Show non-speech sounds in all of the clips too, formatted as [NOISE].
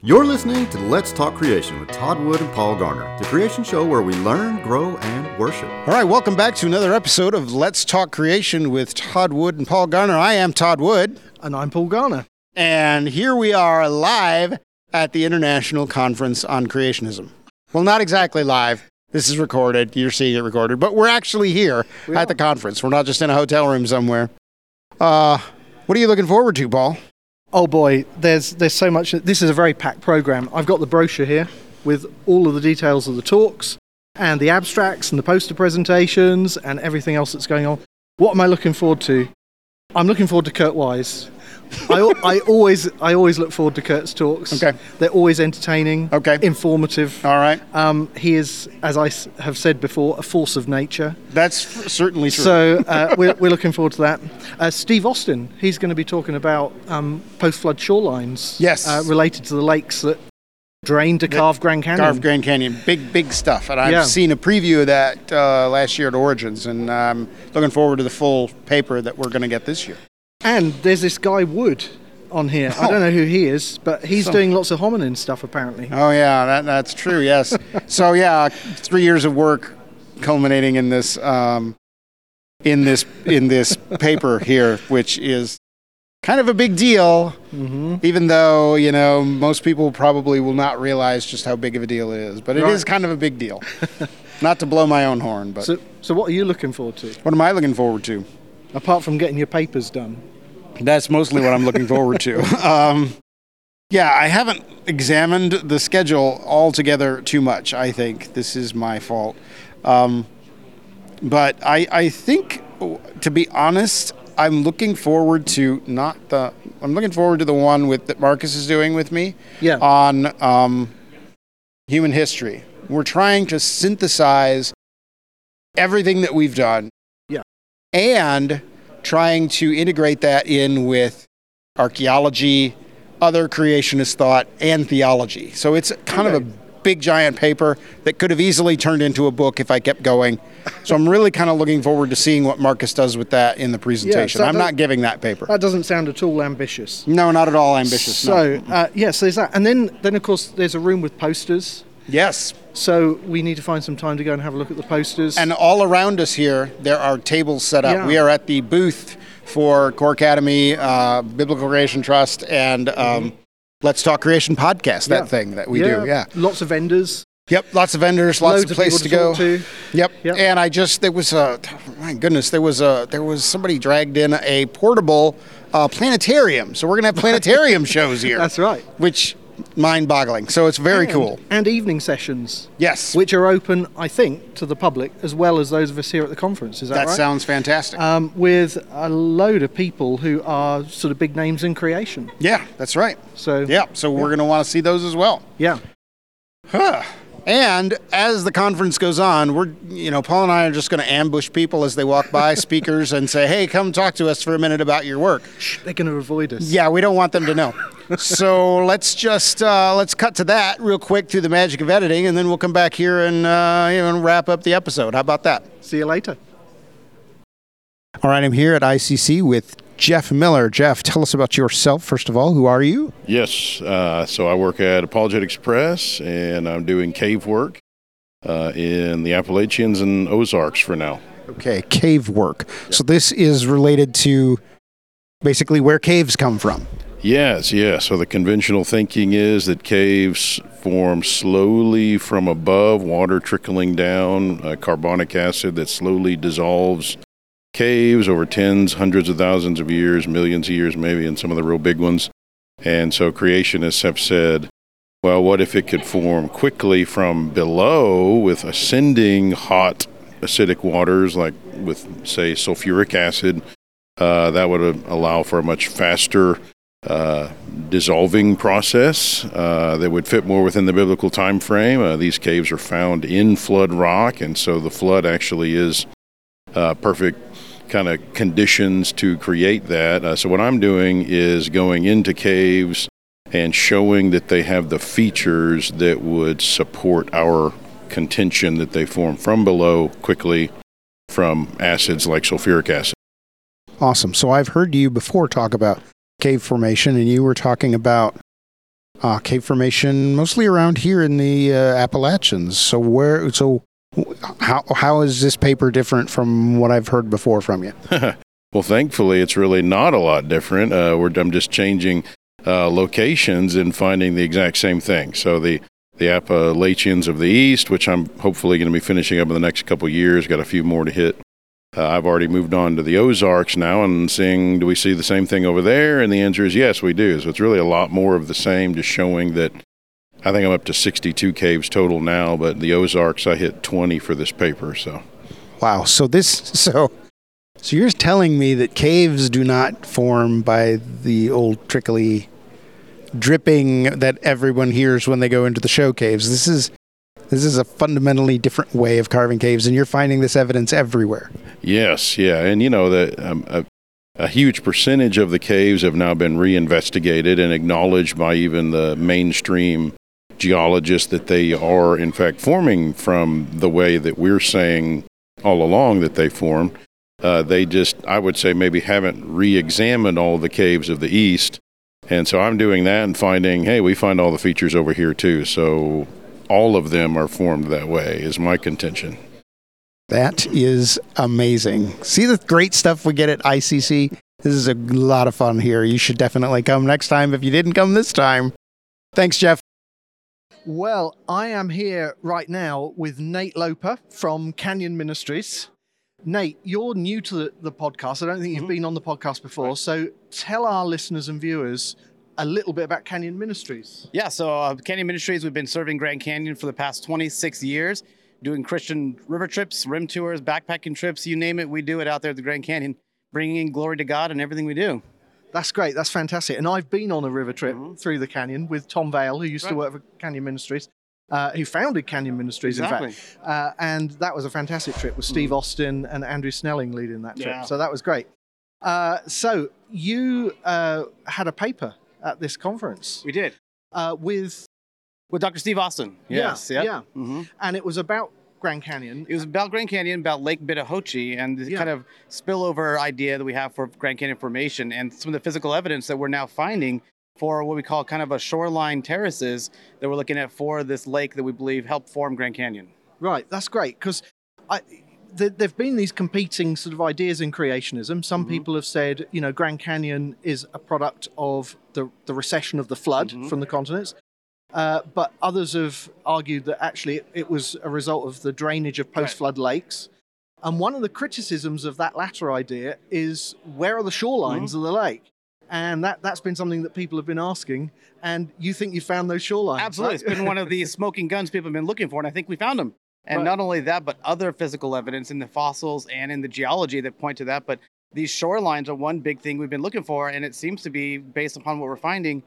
You're listening to Let's Talk Creation with Todd Wood and Paul Garner, the creation show where we learn, grow, and worship. All right, welcome back to another episode of Let's Talk Creation with Todd Wood and Paul Garner. I am Todd Wood, And I'm Paul Garner. and here we are live at the International Conference on Creationism. Well, not exactly live. This is recorded. You're seeing it recorded, but we're actually here at the conference. We're not just in a hotel room somewhere. Uh, what are you looking forward to, Paul? Oh boy, there's there's so much. This is a very packed program. I've got the brochure here with all of the details of the talks and the abstracts and the poster presentations and everything else that's going on. What am I looking forward to? I'm looking forward to Kurt Wise. I, I always I always look forward to Kurt's talks. Okay. They're always entertaining. Okay. Informative. All right, Um, he is, as I s- have said before, a force of nature. that's f- certainly true. So uh, we're, we're looking forward to that. Uh, Steve Austin, he's going to be talking about um, post-flood shorelines. Yes. Uh, related to the lakes that drained to carve Grand Canyon. Carved Grand Canyon, big, big stuff. And I've Yeah. seen a preview of that uh, last year at Origins, and I'm looking forward to the full paper that we're going to get this year. And there's this guy Wood on here. I don't know who he is, but he's So- doing lots of hominin stuff apparently. Oh yeah, that, that's true. Yes. so yeah, three years of work culminating in this um, in this in this paper here, which is kind of a big deal. hmm Even though you know most people probably will not realize just how big of a deal it is, but it is Right. kind of a big deal. [LAUGHS] not to blow my own horn, but So, so what are you looking forward to what am I looking forward to? Apart from getting your papers done? That's mostly what I'm looking forward to. [LAUGHS] Um, yeah, I haven't examined the schedule altogether too much. I think this is my fault. Um, but I, I think, to be honest, I'm looking forward to not the. I'm looking forward to the one with that Marcus is doing with me Yeah. on um, human history. We're trying to synthesize everything that we've done. Yeah. And trying to integrate that in with archaeology, other creationist thought, and theology. So it's kind of a big giant paper that could have easily turned into a book if I kept going. So I'm really kind of looking forward to seeing what Marcus does with that in the presentation. that I'm not giving that paper. That doesn't sound at all ambitious. No, not at all ambitious. no. So uh, yes, there's that, and then then of course there's a room with posters. Yes. So we need to find some time to go and have a look at the posters. And all around us here, there are tables set up. Yeah. We are at the booth for Core Academy, uh, Biblical Creation Trust, and um, Let's Talk Creation podcast, that Yeah. thing that we do. Yeah. Lots of vendors. Yep. Lots of vendors, lots loads of places to, people go. to. Yep. Yep. And I just there was a my goodness there was a there was somebody dragged in a portable uh, planetarium. So we're gonna have planetarium [LAUGHS] shows here. That's right. Which mind-boggling. So it's very And- cool. And evening sessions, Yes. which are open, I think, to the public as well as those of us here at the conference. Is that, that right? sounds fantastic. um, with a load of people who are sort of big names in creation. yeah, that's right. So Yeah. So we're gonna want to see those as well. yeah. Huh. And as the conference goes on, we're, you know, Paul and I are just going to ambush people as they walk by, [LAUGHS] speakers, and say, hey, come talk to us for a minute about your work. Shh, they're going to avoid us. Yeah, we don't want them to know. [LAUGHS] so let's just, uh, let's cut to that real quick through the magic of editing, and then we'll come back here and, uh, you know, wrap up the episode. How about that? See you later. All right, I'm here at ICC with Jeff Miller. Jeff, tell us about yourself, first of all. Who are you? Yes. Uh, so I work at Apologetics Press, and I'm doing cave work uh, in the Appalachians and Ozarks for now. Okay, cave work. So this is related to basically where caves come from. Yes, yes. So the conventional thinking is that caves form slowly from above, water trickling down, uh, carbonic acid that slowly dissolves caves over tens, hundreds of thousands of years, millions of years, maybe, and some of the real big ones. And so creationists have said, well, what if it could form quickly from below with ascending hot acidic waters, like with, say, sulfuric acid? Uh, that would allow for a much faster uh, dissolving process uh, that would fit more within the biblical time frame. Uh, these caves are found in flood rock, and so the flood actually is uh, perfect kind of conditions to create that. Uh, so what I'm doing is going into caves and showing that they have the features that would support our contention that they form from below quickly from acids like sulfuric acid. Awesome. So I've heard you before talk about cave formation, and you were talking about uh, cave formation, mostly around here in the uh, Appalachians. So where? So how how is this paper different from what I've heard before from you? [LAUGHS] well, thankfully, it's really not a lot different. Uh, I'm just changing uh, locations and finding the exact same thing. So the the Appalachians of the East, which I'm hopefully going to be finishing up in the next couple years, got a few more to hit. Uh, I've already moved on to the Ozarks now and seeing do we see the same thing over there? And the answer is yes, we do. So it's really a lot more of the same, just showing that I think I'm up to 62 caves total now, but the Ozarks I hit 20 for this paper. So wow. So this [LAUGHS] so so you're telling me that caves do not form by the old trickly dripping that everyone hears when they go into the show caves. This is this is a fundamentally different way of carving caves, and you're finding this evidence everywhere. Yes, yeah, and you know that um, a, a, huge percentage of the caves have now been reinvestigated and acknowledged by even the mainstream geologists that they are in fact forming from the way that we're saying all along that they formed. Uh, they just, I would say, maybe haven't re-examined all the caves of the east and so I'm doing that and finding, hey, we find all the features over here too. So all of them are formed that way, is my contention. That is amazing. See the great stuff we get at ICC? This is a lot of fun here. You should definitely come next time if you didn't come this time. Thanks, Jeff. Well, I am here right now with Nate Loper from Canyon Ministries. Nate, you're new to the, the podcast. I don't think you've mm-hmm. been on the podcast before. Right. So tell our listeners and viewers a little bit about Canyon Ministries. Yeah, so uh, Canyon Ministries, we've been serving Grand Canyon for the past 26 years, doing Christian river trips, rim tours, backpacking trips, you name it, we do it out there at the Grand Canyon, bringing in glory to God in everything we do. That's great. That's fantastic. And I've been on a river trip mm-hmm. through the canyon with Tom Vail, who used right. to work for Canyon Ministries uh, who founded Canyon Ministries, exactly. in fact. Uh, and that was a fantastic trip with Steve mm. Austin and Andrew Snelling leading that trip. Yeah. So that was great. Uh, so you uh, had a paper at this conference. We did. Uh, with with Dr. Steve Austin. Yes. Yeah. Yeah. Mm-hmm. And it was about Grand Canyon. It was about Grand Canyon, about Lake Bidahochi, and the yeah. kind of spillover idea that we have for Grand Canyon formation, and some of the physical evidence that we're now finding for what we call kind of a shoreline terraces that we're looking at for this lake that we believe helped form Grand Canyon. Right, that's great because I. There have been these competing sort of ideas in creationism. Some mm-hmm. people have said, you know, Grand Canyon is a product of the, the recession of the flood mm-hmm. from the continents. Uh, but others have argued that actually it was a result of the drainage of post flood right. lakes. And one of the criticisms of that latter idea is where are the shorelines mm-hmm. of the lake? and that that's been something that people have been asking. And you think you found those shorelines? Absolutely, right? it's been one of the [LAUGHS] smoking guns people have been looking for, and I think we found them. And right. not only that, but other physical evidence in the fossils and in the geology that point to that. But these shorelines are one big thing we've been looking for, and it seems to be based upon what we're finding.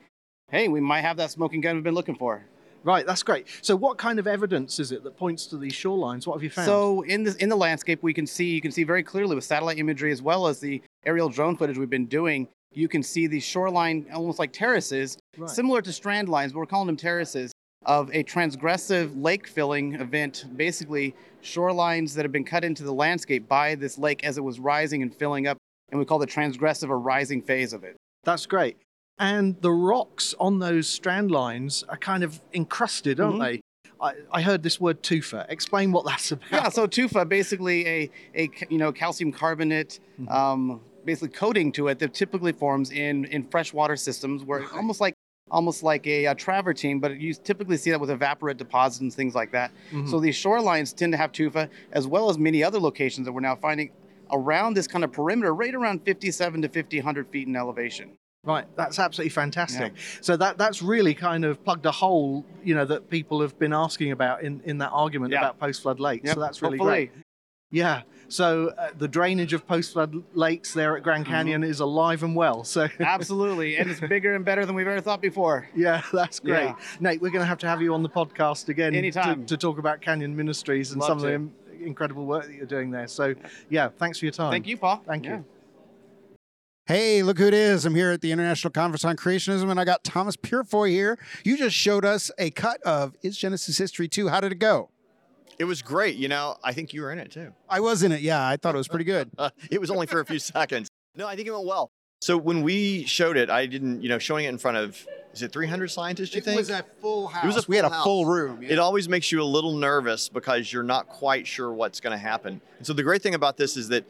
Hey, we might have that smoking gun we've been looking for. Right, that's great. So, what kind of evidence is it that points to these shorelines? What have you found? So, in the in the landscape, we can see you can see very clearly with satellite imagery as well as the aerial drone footage we've been doing you can see these shoreline, almost like terraces, right. similar to strand lines, but we're calling them terraces, of a transgressive lake filling event, basically shorelines that have been cut into the landscape by this lake as it was rising and filling up, and we call the transgressive or rising phase of it. That's great. And the rocks on those strand lines are kind of encrusted, aren't mm-hmm. they? I, I, heard this word tufa. Explain what that's [LAUGHS] about. Yeah, so tufa, basically a, a you know calcium carbonate mm-hmm. um, basically coating to it that typically forms in in freshwater systems where right. almost like almost like a, a, travertine, but you typically see that with evaporite deposits and things like that. Mm-hmm. So these shorelines tend to have tufa, as well as many other locations that we're now finding around this kind of perimeter, right around 57 to 50, 100 feet in elevation. Right, that's absolutely fantastic. Yeah. So that that's really kind of plugged a hole, you know, that people have been asking about in, in that argument yeah. about post flood lakes. Yep. So that's really Hopefully. great. Yeah. So uh, the drainage of post-flood lakes there at Grand mm-hmm. Canyon mm-hmm. is alive and well. So absolutely, and it's bigger and better than we've ever thought before. [LAUGHS] Yeah, that's great, yeah. Nate. We're going to have to have you on the podcast again anytime to, to talk about Canyon Ministries and Love some to. of the incredible work that you're doing there. So yeah, thanks for your time. Thank you, Paul. Thank you. Hey, look who it is. I'm here at the International Conference on Creationism, and I got Thomas Purifoy here. You just showed us a cut of Is Genesis History 2? How did it go? It was great. You know, I think you were in it too. I was in it. Yeah, I thought it was pretty good. [LAUGHS] it was only for a few [LAUGHS] seconds. No, I think it went well. So when we showed it, I didn't, you know, showing it in front of is it 300 scientists? Do you think? It was a full house. It was a we had a full full house. room. It always makes you a little nervous because you're not quite sure what's going to happen. And so the great thing about this is that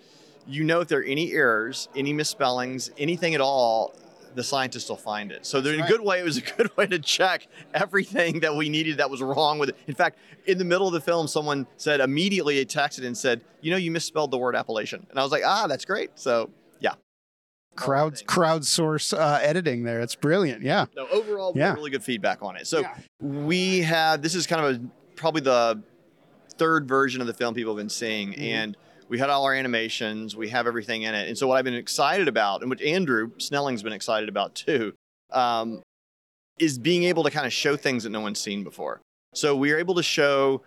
you know if there are any errors, any misspellings, anything at all, the scientists will find it. So, in a good way, it was a [LAUGHS] good way to check everything that we needed that was wrong with it. In fact, in the middle of the film, someone said immediately, they texted and said, "You know, you misspelled the word Appalachian," and I was like, "Ah, that's great." So, yeah. crowd crowdsource uh, editing there. It's brilliant. Yeah. No, overall, Yeah. really good feedback on it. So Yeah. we had this is kind of a probably the third version of the film people have been seeing, Mm-hmm. and we had all our animations, we have everything in it, and so what I've been excited about, and what Andrew Snelling's been excited about too, um, is being able to kind of show things that no one's seen before. So we were able to show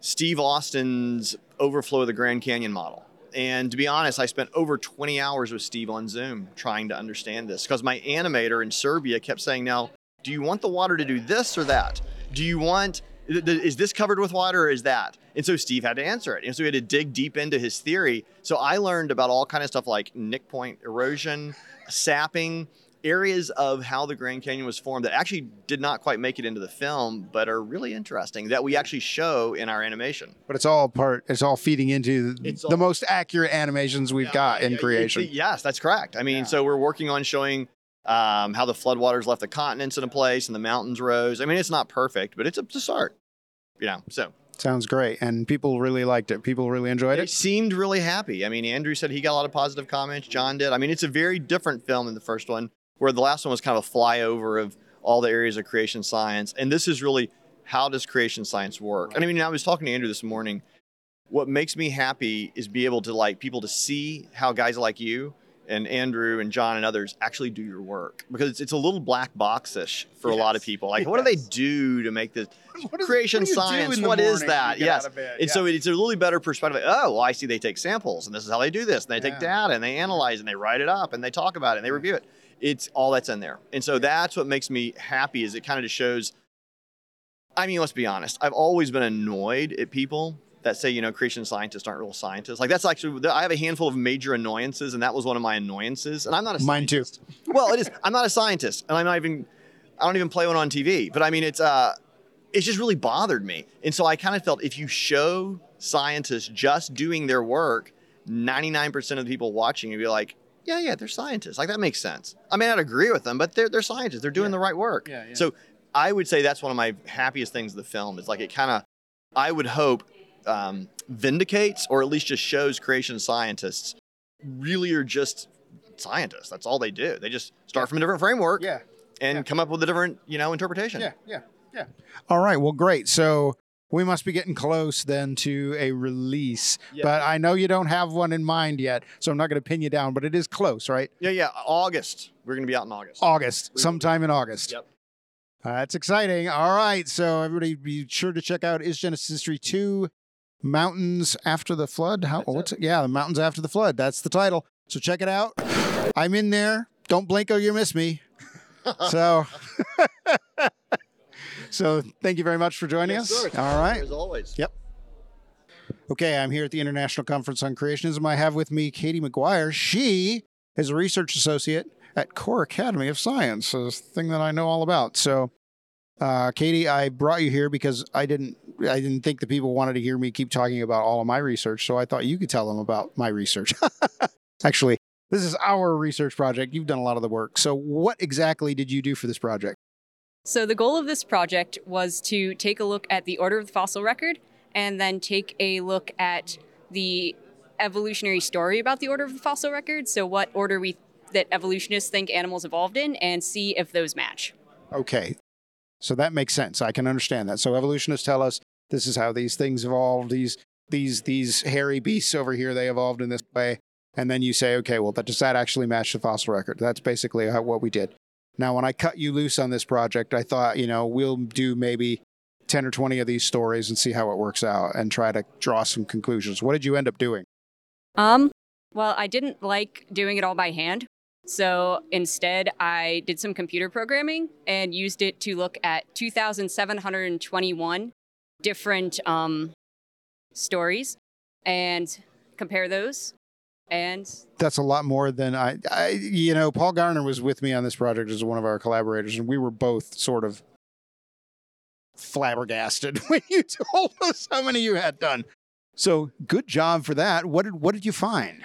Steve Austin's overflow of the Grand Canyon model. And to be honest, I spent over 20 hours with Steve on Zoom trying to understand this because my animator in Serbia kept saying, Now, do you want the water to do this or that? Do you want, is this covered with water or is that? And so Steve had to answer it. And so we had to dig deep into his theory. So I learned about all kind of stuff like knickpoint erosion, sapping, areas of how the Grand Canyon was formed that actually did not quite make it into the film, but are really interesting that we actually show in our animation. But it's all part. It's all feeding into It's the all- most accurate animations we've got in Yeah, creation. it's- Yes, that's correct. I mean, so we're working on showing um, how the floodwaters left the continents in a place and the mountains rose. I mean, it's not perfect, but it's a, it's a start. You know, so Sounds great, and people really liked it. People really enjoyed they it. seemed really happy. I mean, Andrew said he got a lot of positive comments. John did. I mean, it's a very different film than the first one, where the last one was kind of a flyover of all the areas of creation science, and this is really how does creation science work? And I mean, I was talking to Andrew this morning. What makes me happy is be able to like people to see how guys like you and Andrew and John and others actually do your work because it's, it's a little black boxish for a lot of people. Like, what do they do to make this [LAUGHS] What is- creation what do you do science? What is that? Yes, and so it's a really better perspective. Oh, well, I see. They take samples, and this is how they do this. And they take data, and they analyze, and they write it up, and they talk about it, and they review it. It's all that's in there, and so that's what makes me happy. Is it kind of just shows. I mean, let's be honest. I've always been annoyed at people that say, you know, creation scientists aren't real scientists. Like that's actually, I have a handful of major annoyances, and that was one of my annoyances. And I'm not a Mine too. scientist. well, it is. I'm not a scientist, and I'm not even. I don't even play one on TV. But I mean, it's uh, it's just really bothered me, and so I kind of felt if you show scientists just doing their work, 99% of the people watching you'd be like, yeah, yeah, they're scientists. Like that makes sense. I may not agree with them, but they're they're scientists. They're doing the right work. Yeah, yeah. So I would say that's one of my happiest things of the film. Is like it kind of, I would hope, um, vindicates or at least just shows creation scientists really are just scientists. That's all they do. They just start from a different framework Yeah. and come up with a different, you know, interpretation. Yeah, yeah, yeah. All right, well, great. So we must be getting close then to a release. Yeah. But I know you don't have one in mind yet, so I'm not going to pin you down, but it is close, right? yeah, yeah. August. We're going to be out in August. August, sometime in August. Yep. Uh, that's exciting. All right, so everybody be sure to check out Is Genesis History 2 Mountains After the Flood. How, what's it? Yeah, The Mountains After the Flood. That's the title. So check it out. I'm in there. Don't blink or you miss me. [LAUGHS] so [LAUGHS] So thank you very much for joining Yes, us. sir. All right. As always. Yep. Okay, I'm here at the International Conference on Creationism. I have with me Katie McGuire. She is a research associate at Core Academy of Science, a thing that I know all about. So, uh, Katie, I brought you here because I didn't, I didn't think the people wanted to hear me keep talking about all of my research. So I thought you could tell them about my research. [LAUGHS] Actually, this is our research project. You've done a lot of the work. So, what exactly did you do for this project? So, the goal of this project was to take a look at the order of the fossil record and then take a look at the evolutionary story about the order of the fossil record. So, what order we that evolutionists think animals evolved in, and see if those match. Okay. So that makes sense. I can understand that. So evolutionists tell us this is how these things evolved. These these these hairy beasts over here they evolved in this way. And then you say, okay, well, that, does that actually match the fossil record? That's basically how, what we did. Now, when I cut you loose on this project, I thought, you know, we'll do maybe 10 or 20 of these stories and see how it works out and try to draw some conclusions. What did you end up doing? Um, well, I didn't like doing it all by hand. So instead, I did some computer programming and used it to look at 2,721 different um, stories and compare those And That's a lot more than I, I. You know, Paul Garner was with me on this project as one of our collaborators, and we were both sort of flabbergasted [LAUGHS] when you told us how many you had done. So good job for that. What did what did you find?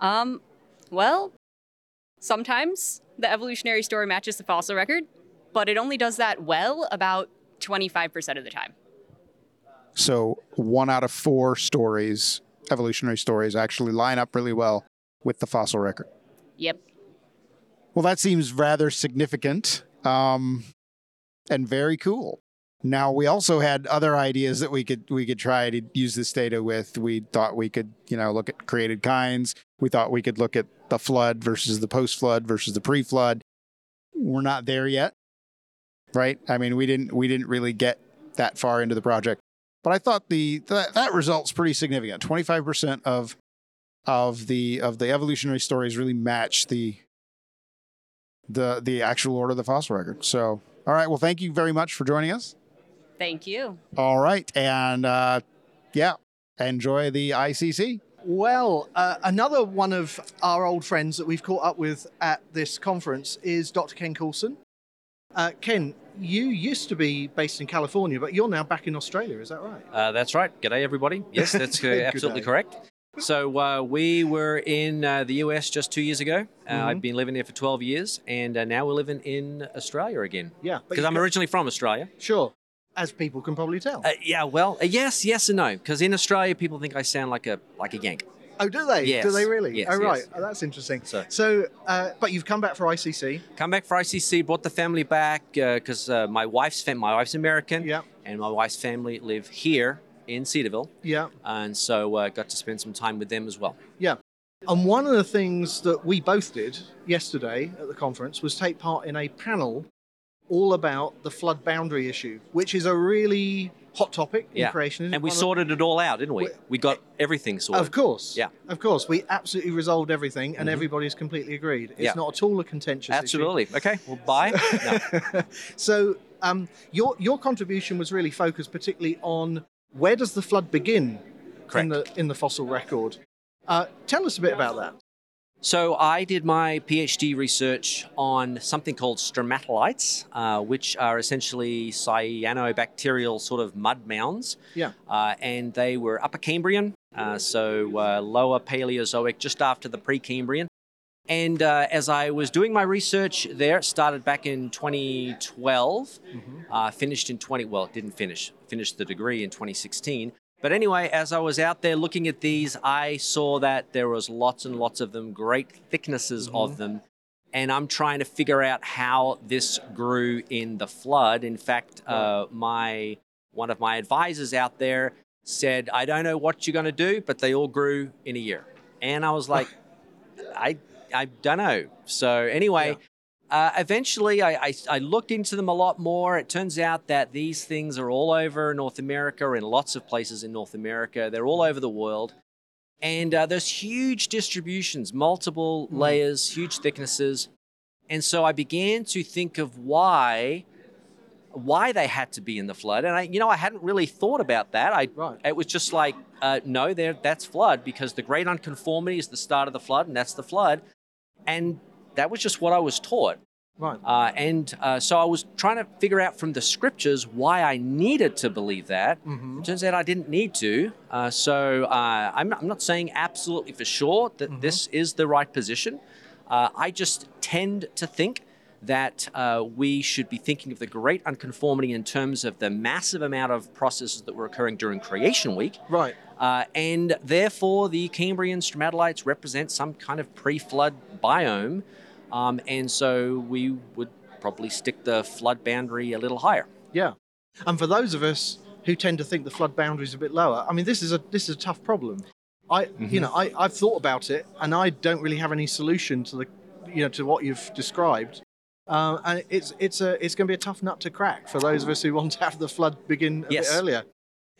Um, well, sometimes the evolutionary story matches the fossil record, but it only does that well about 25% of the time. So one out of four stories, evolutionary stories, actually line up really well with the fossil record. Yep. Well, that seems rather significant um, and very cool. Now we also had other ideas that we could we could try to use this data with. We thought we could you know look at created kinds. We thought we could look at the flood versus the post flood versus the pre flood. We're not there yet, right? I mean, we didn't we didn't really get that far into the project, but I thought the that, that result's pretty significant. Twenty five percent of of the of the evolutionary stories really match the the the actual order of the fossil record. So, all right. Well, thank you very much for joining us. Thank you. All right, and uh, yeah, enjoy the ICC. Well, uh, another one of our old friends that we've caught up with at this conference is Dr. Ken Coulson. Uh, Ken, you used to be based in California, but you're now back in Australia. Is that right? Uh, that's right. G'day, everybody. Yes, that's [LAUGHS] uh, absolutely correct. So uh, we were in uh, the US just two years ago. Uh, Mm-hmm. I've been living there for 12 years, and uh, now we're living in Australia again. Yeah, Because I'm originally from Australia. Sure, as people can probably tell. Uh, yeah, well, uh, yes, yes, and no. Because in Australia, people think I sound like a like a Yank. Oh, do they? yes, Do they really? yes, oh, right. yes. Oh, that's interesting. So- So, uh, but you've come back for ICC. Come back for ICC, brought the family back because uh, my wife's fam- my wife's American, Yeah. and my wife's family live here in Cedarville, Yeah, and so uh, got to spend some time with them as well. yeah. And one of the things that we both did yesterday at the conference was take part in a panel all about the flood boundary issue, which is a really hot topic in Yeah, creation. and we sorted it all out, didn't we? We- We got everything sorted. Of course. Yeah. Of course. We absolutely resolved everything and everybody's completely agreed. It's Yeah. not at all a contentious issue. Absolutely. Okay. Well, bye. [LAUGHS] No. So um, your your contribution was really focused particularly on where does the flood begin in the in the fossil record. Uh, tell us a bit about that. So I did my PhD research on something called stromatolites, uh, which are essentially cyanobacterial sort of mud mounds, Yeah. uh, and they were Upper Cambrian, uh, so uh, lower Paleozoic, just after the Precambrian. And uh, as I was doing my research there, it started back in 2012, uh, finished in 20. Well, it didn't finish. Finished the degree in 2016. But anyway, as I was out there looking at these, I saw that there was lots and lots of them, great thicknesses of them. And I'm trying to figure out how this grew in the flood. In fact, uh, my one of my advisors out there said, "I don't know what you're going to do, but they all grew in a year." And I was like, [LAUGHS] "I I don't know." So anyway, uh, eventually I, I, I looked into them a lot more. It turns out that these things are all over North America, in lots of places in North America. They're all over the world. And uh, there's huge distributions, multiple layers, huge thicknesses. And so I began to think of why why they had to be in the flood. And I, you know, I hadn't really thought about that. I, Right. It was just like, uh, no, there, that's flood because the great unconformity is the start of the flood, and that's the flood. And that was just what I was taught. Right. Uh, and uh, so I was trying to figure out from the scriptures why I needed to believe that. It turns out I didn't need to. Uh, so uh, I'm, not, I'm not saying absolutely for sure that this is the right position. Uh, I just tend to think that uh, we should be thinking of the great unconformity in terms of the massive amount of processes that were occurring during creation week. Right. Uh, and therefore, the Cambrian stromatolites represent some kind of pre flood biome. Um, and so we would probably stick the flood boundary a little higher. Yeah. And for those of us who tend to think the flood boundary is a bit lower, I mean, this is a this is a tough problem. I, you know, I, I've thought about it, and I don't really have any solution to the, you know, to what you've described. Uh, and it's it's a it's going to be a tough nut to crack for those of us who want to have the flood begin a Yes. bit earlier.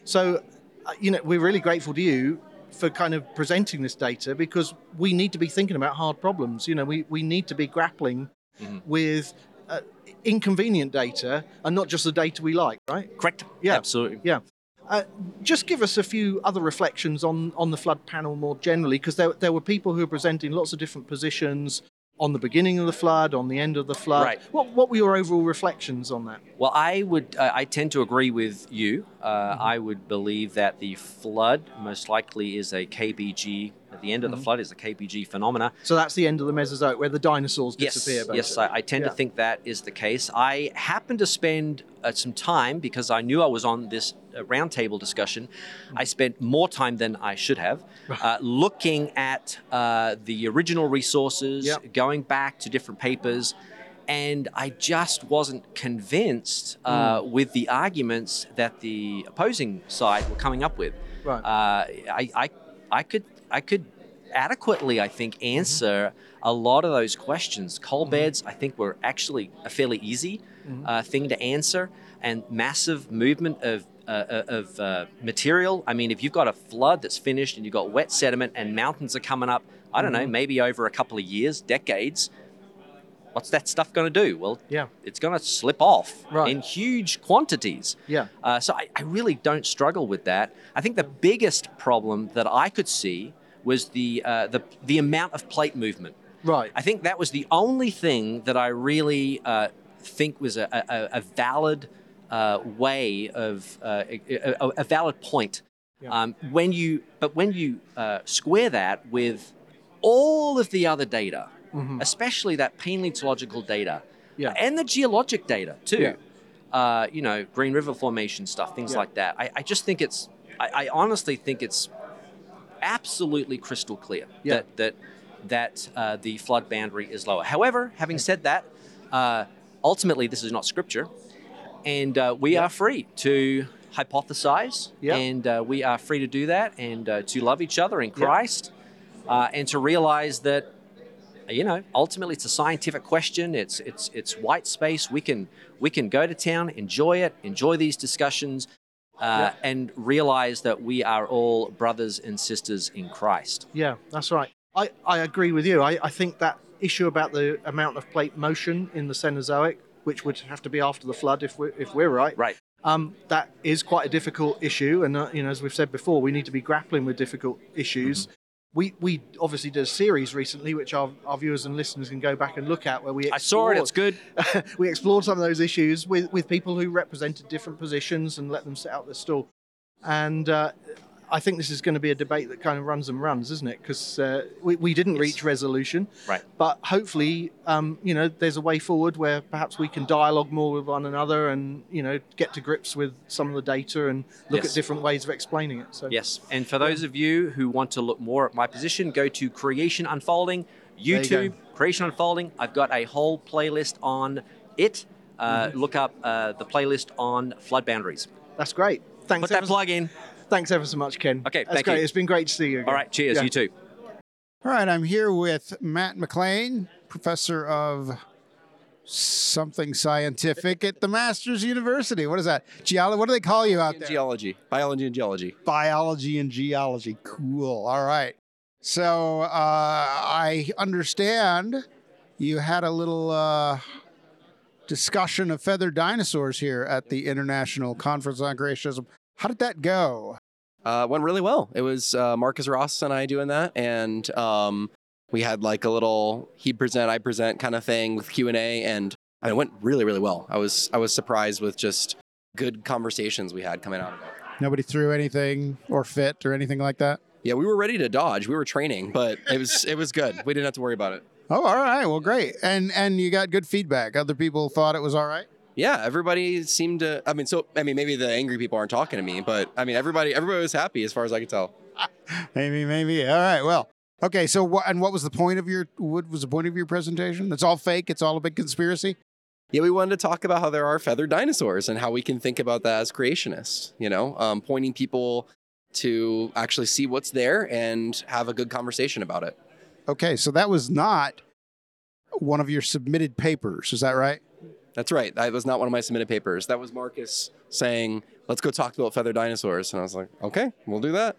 So, uh, you know, we're really grateful to you for kind of presenting this data because we need to be thinking about hard problems. You know, we, we need to be grappling with uh, inconvenient data and not just the data we like, right? Correct? Yeah. Absolutely. Yeah. Uh, just give us a few other reflections on, on the flood panel more generally, because there, there were people who were presenting lots of different positions on the beginning of the flood, on the end of the flood. Right. What, what were your overall reflections on that? Well, I would, uh, I tend to agree with you. Uh, I would believe that the flood most likely is a KPG. At the end of the flood is a KPG phenomena. So that's the end of the Mesozoic, where the dinosaurs Yes, disappear. yes, basically. I, I tend Yeah. to think that is the case. I happened to spend uh, some time because I knew I was on this uh, roundtable discussion. I spent more time than I should have [LAUGHS] uh, looking at uh, the original resources, Yep. going back to different papers, and I just wasn't convinced uh, Hmm. with the arguments that the opposing side were coming up with. Right. Uh, I, I, I could, I could adequately, I think, Mm-hmm. answer a lot of those questions. Coal beds, I think, were actually a fairly easy Mm-hmm. uh, thing to answer, and massive movement of. Uh, of uh, material. I mean, if you've got a flood that's finished and you've got wet sediment and mountains are coming up, I don't Mm-hmm. know, maybe over a couple of years, decades, what's that stuff going to do? Well, Yeah. it's going to slip off Right. in huge quantities. Yeah. Uh, so I, I really don't struggle with that. I think the biggest problem that I could see was the uh, the the amount of plate movement. Right. I think that was the only thing that I really uh, think was a, a, a valid uh, way of uh, a, a- valid point. Yeah. Um, when you but when you uh, square that with all of the other data, especially that paleontological data, Mm-hmm. Yeah. and the geologic data too. Yeah. Uh, you know, Green River Formation stuff, things Yeah. like that. I, I just think it's, I, I honestly think it's absolutely crystal clear Yeah. that that that uh, the flood boundary is lower. However, having said that, uh, ultimately this is not scripture, and uh, we are free to hypothesize, Yeah. and uh, we are free to do that, and uh, to love each other in. Christ, uh, and to realize that you know ultimately it's a scientific question it's it's it's white space we can we can go to town enjoy it enjoy these discussions uh, and realize that we are all brothers and sisters in christ Yeah, that's right. I, I agree with you. I, I think that issue about the amount of plate motion in the Cenozoic, which would have to be after the flood if we're, if we're right, right um, that is quite a difficult issue. And uh, you know, as we've said before, we need to be grappling with difficult issues. We, we obviously did a series recently, which our, our viewers and listeners can go back and look at, where we i saw it it's explored- good [LAUGHS] we explored some of those issues with, with people who represented different positions and let them set out their stall. And uh, I think this is going to be a debate that kind of runs and runs, isn't it? Because uh, we, we didn't reach resolution. Right. But hopefully, um, you know, there's a way forward where perhaps we can dialogue more with one another and, you know, get to grips with some of the data and look Yes. at different ways of explaining it. So yes and for those of you who want to look more at my position go to creation unfolding you youtube go. creation unfolding i've got a whole playlist on it uh, Mm-hmm. look up uh, the playlist on flood boundaries that's great. Thanks. put that plug in thanks ever so much, Ken. Okay, that's thank great. you. It's been great to see you. Again. all right cheers Yeah. you too All right, I'm here with Matt McLain, professor of something scientific at the Masters University. What is that? Geology? What do they call you out there? Geology, biology, and geology. Biology and geology. Cool. All right. So uh, I understand you had a little uh, discussion of feathered dinosaurs here at the International Conference on Creationism. How did that go? Uh, went really well. It was uh, Marcus Ross and I doing that, and um, we had like a little he present, I present kind of thing with Q and A, and I mean, it went really, really well. I was I was surprised with just good conversations we had coming out of it. Nobody threw anything or fit or anything like that? Yeah, we were ready to dodge. We were training, but it was it was good. We didn't have to worry about it. Oh, all right. Well, great. And and you got good feedback. Other people thought it was all right. Yeah, everybody seemed to. I mean, so I mean, maybe the angry people aren't talking to me, but I mean, everybody everybody was happy as far as I could tell. [LAUGHS] Maybe, maybe. All right. Well, okay. So, what and what was the point of your what was the point of your presentation? It's all fake. It's all a big conspiracy. Yeah, we wanted to talk about how there are feathered dinosaurs and how we can think about that as creationists. You know, um, pointing people to actually see what's there and have a good conversation about it. Okay. So that was not one of your submitted papers. Is that right? That's right. That was not one of my submitted papers. That was Marcus saying, "Let's go talk about feathered dinosaurs," and I was like, "Okay, we'll do that."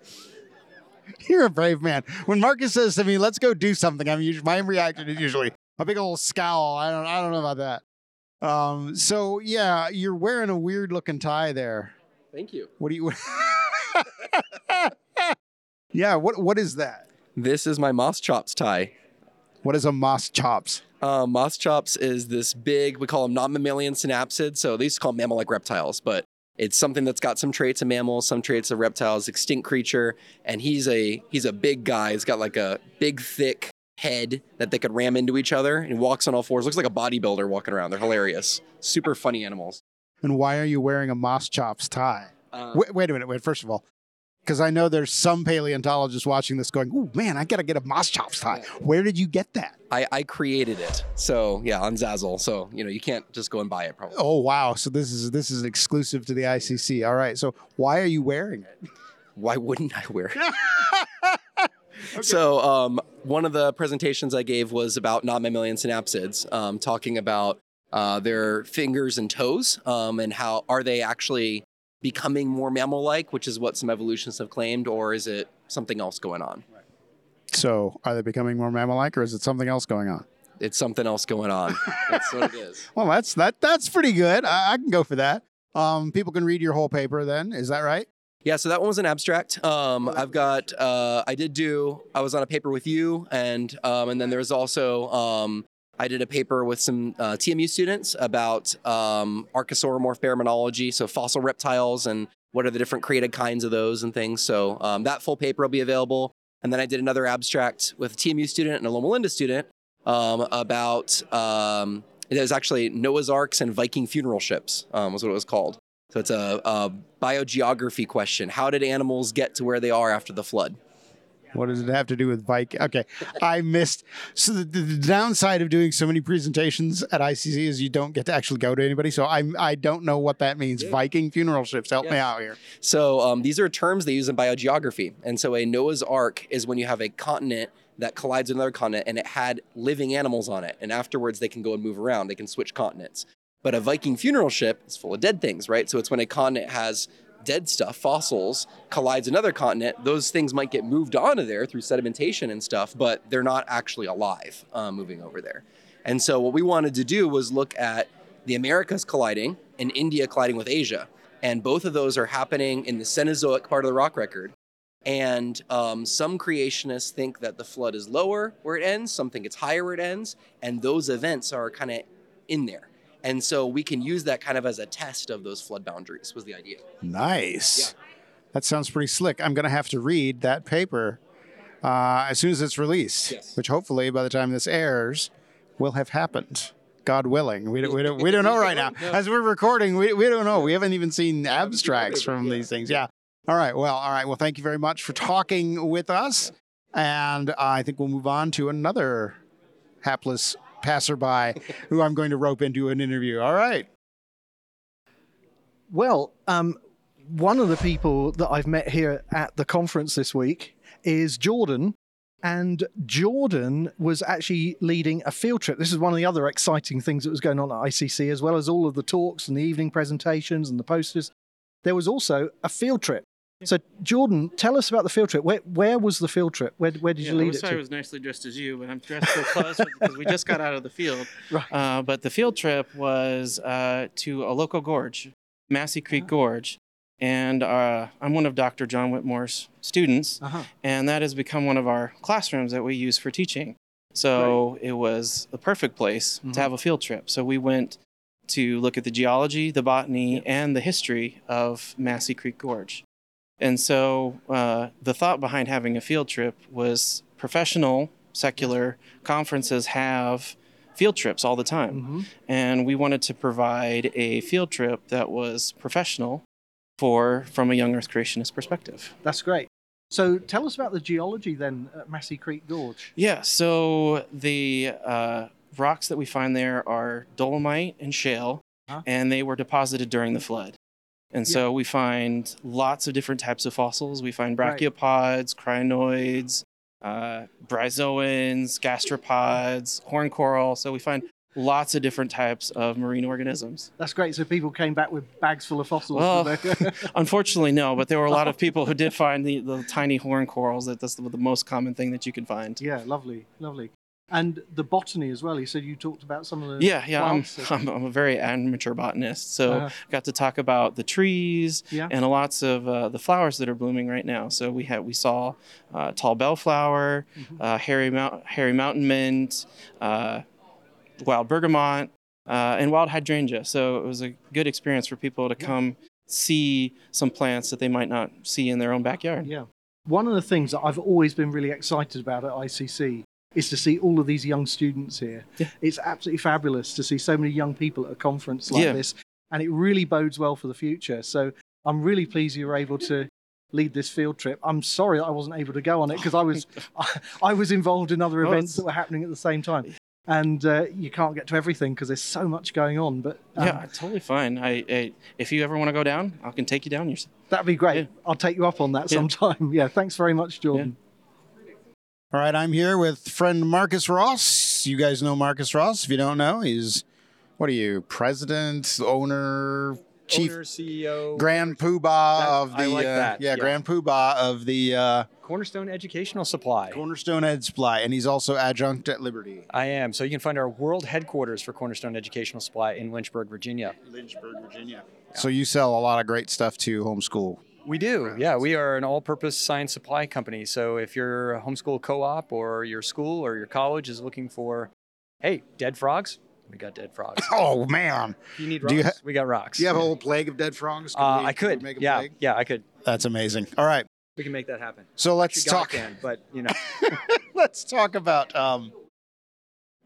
[LAUGHS] You're a brave man. When Marcus says to me, "Let's go do something," I'm usually my reaction is usually a big old scowl. I don't. I don't know about that. Um. So yeah, you're wearing a weird looking tie there. Thank you. What do you? [LAUGHS] yeah. What What is that? This is my Moschops tie. What is a Moschops? Moschops is this big, we call them non-mammalian synapsid. So they used to call them mammal-like reptiles, but it's something that's got some traits of mammals, some traits of reptiles, extinct creature, and he's a he's a big guy. He's got like a big, thick head that they could ram into each other. And he walks on all fours. Looks like a bodybuilder walking around. They're hilarious. Super funny animals. And why are you wearing a Moschops tie? Uh, wait, wait a minute. Wait. First of all, because I know there's some paleontologists watching this going, "Oh man, I gotta get a moss tie." Where did you get that? I, I created it. So yeah, on Zazzle. So you know you can't just go and buy it. Probably. Oh wow! So this is this is exclusive to the ICC. All right. So why are you wearing it? Why wouldn't I wear it? [LAUGHS] [LAUGHS] So um, one of the presentations I gave was about non-mammalian synapsids, um, talking about uh, their fingers and toes um, and how are they actually becoming more mammal-like, which is what some evolutionists have claimed, or is it something else going on? So are they becoming more mammal-like, or is it something else going on? It's something else going on. [LAUGHS] That's what it is. Well, that's that that's pretty good. I, I can go for that. Um, people can read your whole paper. Then is that right? Yeah, so that one was an abstract. Um, I've got, uh, I did do, I was on a paper with you, and um, and then there was also, um, I did a paper with some uh, TMU students about um, Archosauromorph baraminology, so fossil reptiles and what are the different created kinds of those and things. So um, that full paper will be available. And then I did another abstract with a TMU student and a Loma Linda student um, about, um, it was actually Noah's Arks and Viking funeral ships, um, was what it was called. So it's a, a biogeography question. How did animals get to where they are after the flood? What does it have to do with Viking? Okay, I missed. So the, the, downside of doing so many presentations at ICC is you don't get to actually go to anybody. So I I don't know what that means. Viking funeral ships. Help me out here. So um, these are terms they use in biogeography. And so a Noah's Ark is when you have a continent that collides with another continent and it had living animals on it. And afterwards they can go and move around. They can switch continents. But a Viking funeral ship is full of dead things, right? So it's when a continent has dead stuff, fossils, collides another continent, those things might get moved onto there through sedimentation and stuff, but they're not actually alive uh, moving over there. And so what we wanted to do was look at the Americas colliding and India colliding with Asia. And both of those are happening in the Cenozoic part of the rock record. And um, some creationists think that the flood is lower where it ends, some think it's higher where it ends, and those events are kind of in there. And so we can use that kind of as a test of those flood boundaries, was the idea. Nice. Yeah. That sounds pretty slick. I'm going to have to read that paper uh, as soon as it's released, Yes. which hopefully by the time this airs will have happened. God willing. We don't, we don't, we don't [LAUGHS] know right now. As we're recording, we, we don't know. We haven't even seen abstracts from these things. Yeah. All right. Well, all right. Well, thank you very much for talking with us. And I think we'll move on to another hapless passerby [LAUGHS] who I'm going to rope into an interview. All right. Well, um, one of the people that I've met here at the conference this week is Jordan. And Jordan was actually leading a field trip. This is one of the other exciting things that was going on at ICC, as well as all of the talks and the evening presentations and the posters. There was also a field trip. So, Jordan, tell us about the field trip. Where, where was the field trip? Where, where did yeah, you I lead wish it I was nicely dressed as you, but I'm dressed so close because we just got out of the field. [LAUGHS] Right. Uh, but the field trip was uh, to a local gorge, Massies Creek Gorge. And uh, I'm one of Dr. John Whitmore's students, Uh-huh. and that has become one of our classrooms that we use for teaching. So it was the perfect place Mhm. to have a field trip. So we went to look at the geology, the botany, and the history of Massies Creek Gorge. And so uh, the thought behind having a field trip was professional, secular conferences have field trips all the time. hmm And we wanted to provide a field trip that was professional for from a young earth creationist perspective. That's great. So, tell us about the geology then at Massies Creek Gorge. Yeah, so the uh, rocks that we find there are dolomite and shale, Huh? and they were deposited during the flood. And so we find lots of different types of fossils. We find brachiopods, crinoids, uh, bryozoans, gastropods, horn coral. So we find lots of different types of marine organisms. That's great. So people came back with bags full of fossils. Well. [LAUGHS] [LAUGHS] Unfortunately, no, but there were a lot of people who did find the, the tiny horn corals. That that's the, the most common thing that you can find. yeah, lovely, lovely. And the botany as well. You said you talked about some of the Yeah, yeah. I'm. I'm, [LAUGHS] I'm a very amateur botanist, so Uh-huh. got to talk about the trees Yeah. and lots of uh, the flowers that are blooming right now. So we had we saw uh, tall bellflower, Mm-hmm. uh, hairy mount, hairy mountain mint, uh, wild bergamot, uh, and wild hydrangea. So it was a good experience for people to come see some plants that they might not see in their own backyard. Yeah. One of the things that I've always been really excited about at ICC is to see all of these young students here. Yeah. It's absolutely fabulous to see so many young people at a conference like Yeah. this, and it really bodes well for the future. So I'm really pleased you were able to lead this field trip. I'm sorry I wasn't able to go on it because I was [LAUGHS] [LAUGHS] I, was involved in other events that were happening at the same time. And uh, you can't get to everything because there's so much going on. But um, yeah, totally fine. I, I if you ever want to go down, I can take you down. Yourself. that'd be great. I'll take you up on that Yeah. sometime. [LAUGHS] Yeah, thanks very much, Jordan. All right, I'm here with friend Marcus Ross. You guys know Marcus Ross. If you don't know, he's what are you, president, owner, chief, Owner, CEO, grand poobah That- of the I like uh, that, yeah, yeah. grand poobah of the uh, Cornerstone Educational Supply. Cornerstone Ed Supply, and he's also adjunct at Liberty. I am. So you can find our world headquarters for Cornerstone Educational Supply in Lynchburg, Virginia. Lynchburg, Virginia. So you sell a lot of great stuff to homeschool. We do. Yeah, we are an all-purpose science supply company. So if your homeschool co-op or your school or your college is looking for, hey, dead frogs, we got dead frogs. [LAUGHS] Oh man, If you need rocks, you ha- we got rocks. do you have a whole plague of dead frogs? Could Uh, we- I could. a yeah, plague? yeah, I could. That's amazing. All right, We can make that happen. so let's Actually, talk. can, but you know, [LAUGHS] let's talk about um,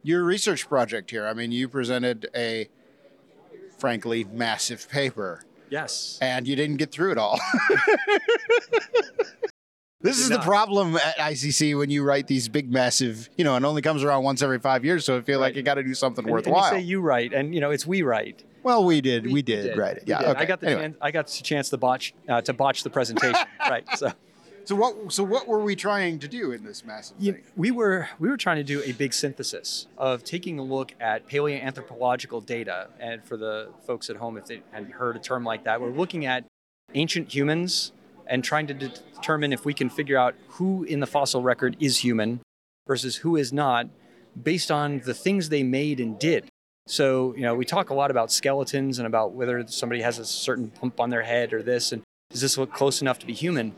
your research project here. I mean, you presented a frankly massive paper, yes. and you didn't get through it all. [LAUGHS] this Did is the problem at ICC when you write these big, massive, you know, it only comes around once every five years, so I feel like you got to do something And- and you worthwhile. say you right, and you know it's we write. well, we did, we, did, write it. We Yeah, did. okay. I got the Anyway. chance. I got the chance to botch uh, to botch the presentation. [LAUGHS] right. So So what? So what were we trying to do in this massive you, thing? we were we were trying to do a big synthesis of taking a look at paleoanthropological data. And for the folks at home, if they hadn't heard a term like that, we're looking at ancient humans and trying to de- determine if we can figure out who in the fossil record is human versus who is not, based on the things they made and did. So, you know, we talk a lot about skeletons and about whether somebody has a certain hump on their head or this, and does this look close enough to be human?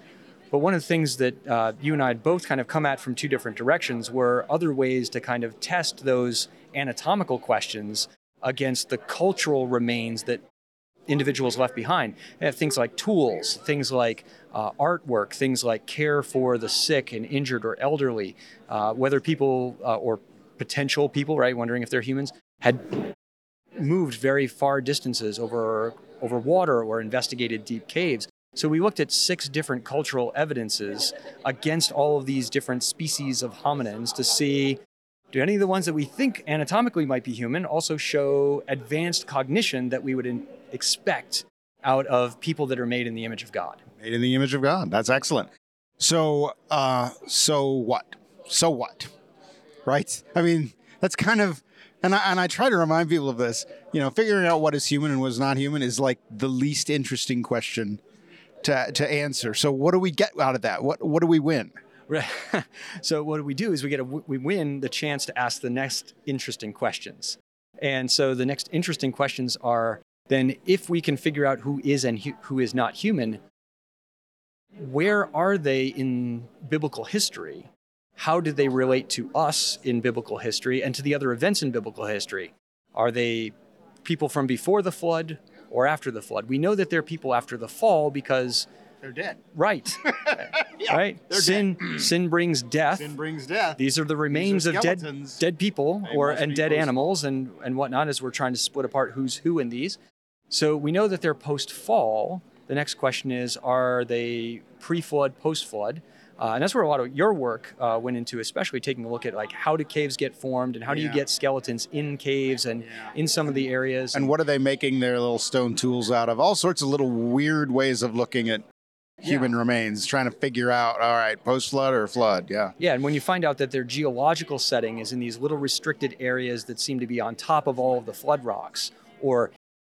But one of the things that uh, you and I had both kind of come at from two different directions were other ways to kind of test those anatomical questions against the cultural remains that individuals left behind. Things like tools, things like uh, artwork, things like care for the sick and injured or elderly, uh, whether people uh, or potential people, right, wondering if they're humans, had moved very far distances over over water or investigated deep caves. So we looked at six different cultural evidences against all of these different species of hominins to see do any of the ones that we think anatomically might be human also show advanced cognition that we would in- expect out of people that are made in the image of God. Made in the image of God. That's excellent. So, uh, so what? So what? Right? I mean, that's kind of, and I, and I try to remind people of this. You know, figuring out what is human and what is not human is like the least interesting question to to answer. So, what do we get out of that? What what do we win? Right. [LAUGHS] so what we do is we get a we win the chance to ask the next interesting questions. And so the next interesting questions are then if we can figure out who is and who is not human, where are they in biblical history? How did they relate to us in biblical history and to the other events in biblical history? Are they people from before the flood or after the flood? We know that they're people after the fall because They're dead. right. [LAUGHS] right? they're Sin [CLEARS THROAT] sin brings death. Sin brings death. These are the remains of dead dead people They or and dead animals and and whatnot as we're trying to split apart who's who in these. So we know that they're post fall. The next question is: Are they pre flood, post flood? Uh, and that's where a lot of your work uh, went into, especially taking a look at like how do caves get formed and how do you get skeletons in caves and in some of the areas. And what are they making their little stone tools out of? All sorts of little weird ways of looking at human remains, trying to figure out, all right, post flood or flood. Yeah. Yeah, and when you find out that their geological setting is in these little restricted areas that seem to be on top of all of the flood rocks, or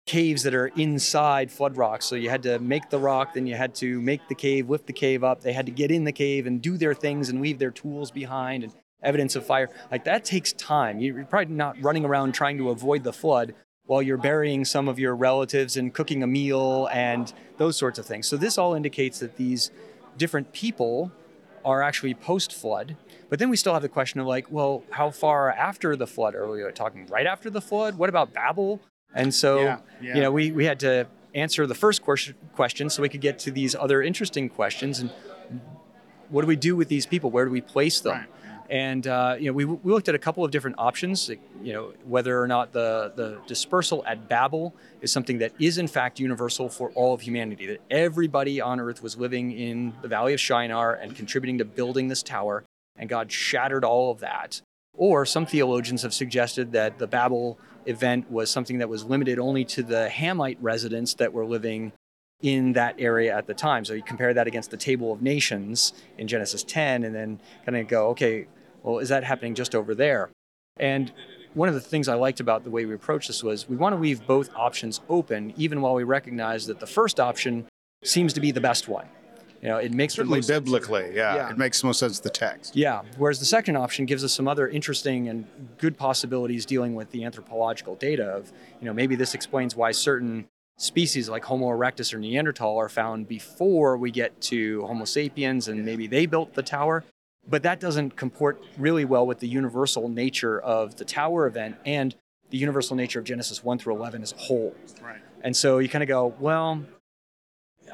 caves that are inside flood rocks. So you had to make the rock, then you had to make the cave, lift the cave up. They had to get in the cave and do their things and leave their tools behind. And evidence of fire. Like that takes time. You're probably not running around trying to avoid the flood while you're burying some of your relatives and cooking a meal and those sorts of things. So this all indicates that these different people are actually post flood. But then we still have the question of like, well, how far after the flood? Are we talking right after the flood? What about Babel? And so, Yeah, yeah. you know, we, we had to answer the first question, so we could get to these other interesting questions. And what do we do with these people? Where do we place them? And uh, you know, we, we looked at a couple of different options. You know, whether or not the the dispersal at Babel is something that is in fact universal for all of humanity. That everybody on Earth was living in the Valley of Shinar and contributing to building this tower, and God shattered all of that. Or some theologians have suggested that the Babel event was something that was limited only to the Hamite residents that were living in that area at the time. So you compare that against the table of nations in Genesis 10 and then kind of go, okay, well, is that happening just over there? And one of the things I liked about the way we approached this was we want to leave both options open, even while we recognize that the first option seems to be the best one. You know, it makes Certainly biblically, yeah, Yeah. It makes most sense to the text. Yeah. Whereas the second option gives us some other interesting and good possibilities dealing with the anthropological data of, you know, maybe this explains why certain species like Homo erectus or Neanderthal are found before we get to Homo sapiens and maybe they built the tower. But that doesn't comport really well with the universal nature of the tower event and the universal nature of Genesis 1 through 11 as a whole. Right. And so you kind of go, well,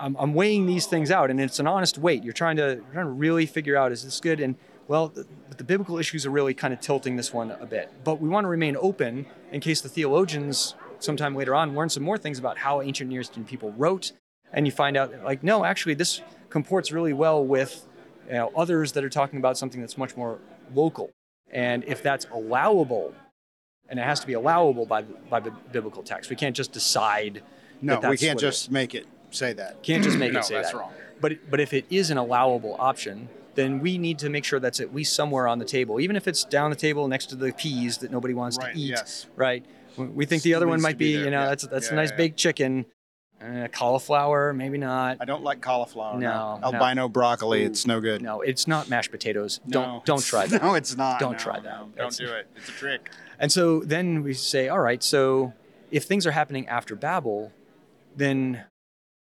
I'm, I'm weighing these things out, and it's an honest weight. You're trying to you're trying to really figure out is this good? And well, the, the biblical issues are really kind of tilting this one a bit. But we want to remain open in case the theologians sometime later on learn some more things about how ancient Near Eastern people wrote, and you find out like no, actually this comports really well with you know, others that are talking about something that's much more local. And if that's allowable, and it has to be allowable by by the biblical text, we can't just decide. No, that we can't what it just make it say that. can't just make no, it say that's that. wrong. But but if it is an allowable option, then we need to make sure that's at least somewhere on the table, even if it's down the table next to the peas that nobody wants Right, to eat. yes. Right. We think the other one might be be, you know, yeah. that's that's Yeah, a nice yeah, yeah. baked chicken. Uh, cauliflower, maybe not. I don't like cauliflower. No, no. albino broccoli. It's no good. No, it's not mashed potatoes. No, don't don't try [LAUGHS] that. No, it's not. Don't No, try no, that. Don't It's- do it. It's a trick. And so then we say, all right, so if things are happening after Babel, then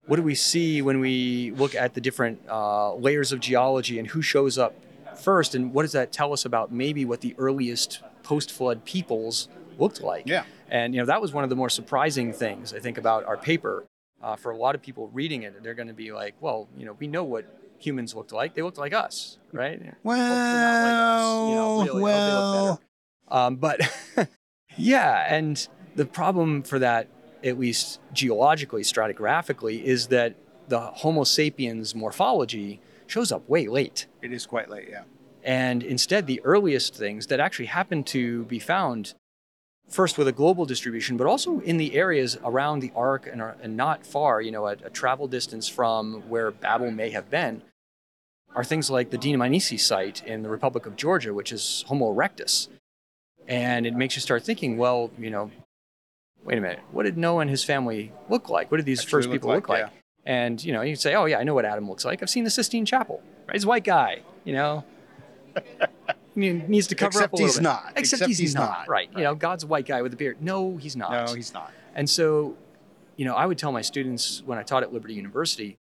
what do we see when we look at the different uh, layers of geology and who shows up first? And what does that tell us about maybe what the earliest post flood peoples looked like? Yeah. And you know that was one of the more surprising things I think about our paper. Uh, for a lot of people reading it, they're going to be like, "Well, you know, we know what humans looked like. They looked like us, right? Well, really. I hope they look well. Um, but [LAUGHS] yeah, and the problem for that, at least geologically, stratigraphically, is that the Homo sapiens morphology shows up way late. It is quite late. Yeah. And instead, the earliest things that actually happen to be found first with a global distribution, but also in the areas around the Ark and, are- and not far, you know, a, a travel distance from where Babel may have been, are things like the Dmanisi site in the Republic of Georgia, which is Homo erectus. And it makes you start thinking, well, you know, wait a minute, what did Noah and his family look like? What did these Actually first look people like, look like? yeah. And, you know, you'd say, oh, yeah, I know what Adam looks like. I've seen the Sistine Chapel. Right? He's a white guy, you know. [LAUGHS] He needs to cover Except up a little he's bit. not. Except, Except he's, he's not. not. Right. You know, God's a white guy with a beard. No, he's not. No, he's not. And so, you know, I would tell my students when I taught at Liberty University,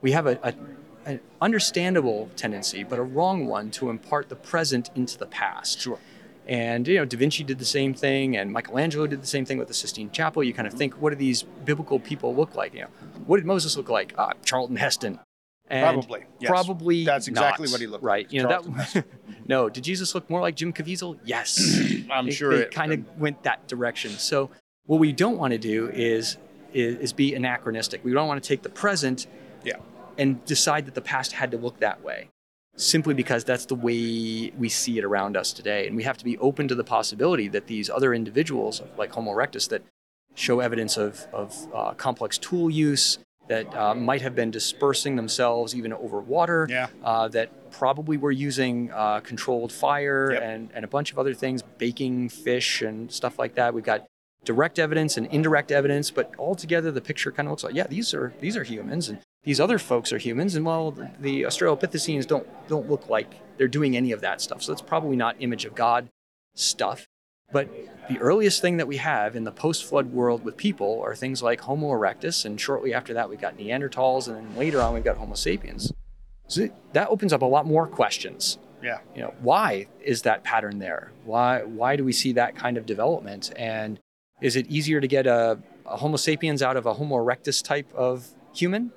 we have a, a an understandable tendency, but a wrong one, to impart the present into the past. Sure. And you know, Da Vinci did the same thing, and Michelangelo did the same thing with the Sistine Chapel. You kind of think, what do these biblical people look like? You know, what did Moses look like? Ah, Charlton Heston. And Probably, yes. Probably. That's exactly not, what he looked right. like, You know that. [LAUGHS] no. Did Jesus look more like Jim Caviezel? Yes. [CLEARS THROAT] I'm They- sure they it- kind of went that direction. So what we don't want to do is, is is be anachronistic. We don't want to take the present Yeah. and decide that the past had to look that way simply because that's the way we see it around us today and we have to be open to the possibility that these other individuals like homo erectus that show evidence of, of uh, complex tool use that uh, might have been dispersing themselves even over water Yeah. uh, that probably were using uh, controlled fire Yep. and, and a bunch of other things baking fish and stuff like that we've got direct evidence and indirect evidence but altogether the picture kind of looks like yeah these are these are humans and these other folks are humans, and well, the Australopithecines don't don't look like they're doing any of that stuff. So that's probably not image of God stuff. But the earliest thing that we have in the post-flood world with people are things like Homo erectus, and shortly after that we've got Neanderthals, and then later on we've got Homo sapiens. So that opens up a lot more questions. Yeah. You know, why is that pattern there? Why why do we see that kind of development? And is it easier to get a, a Homo sapiens out of a Homo erectus type of human?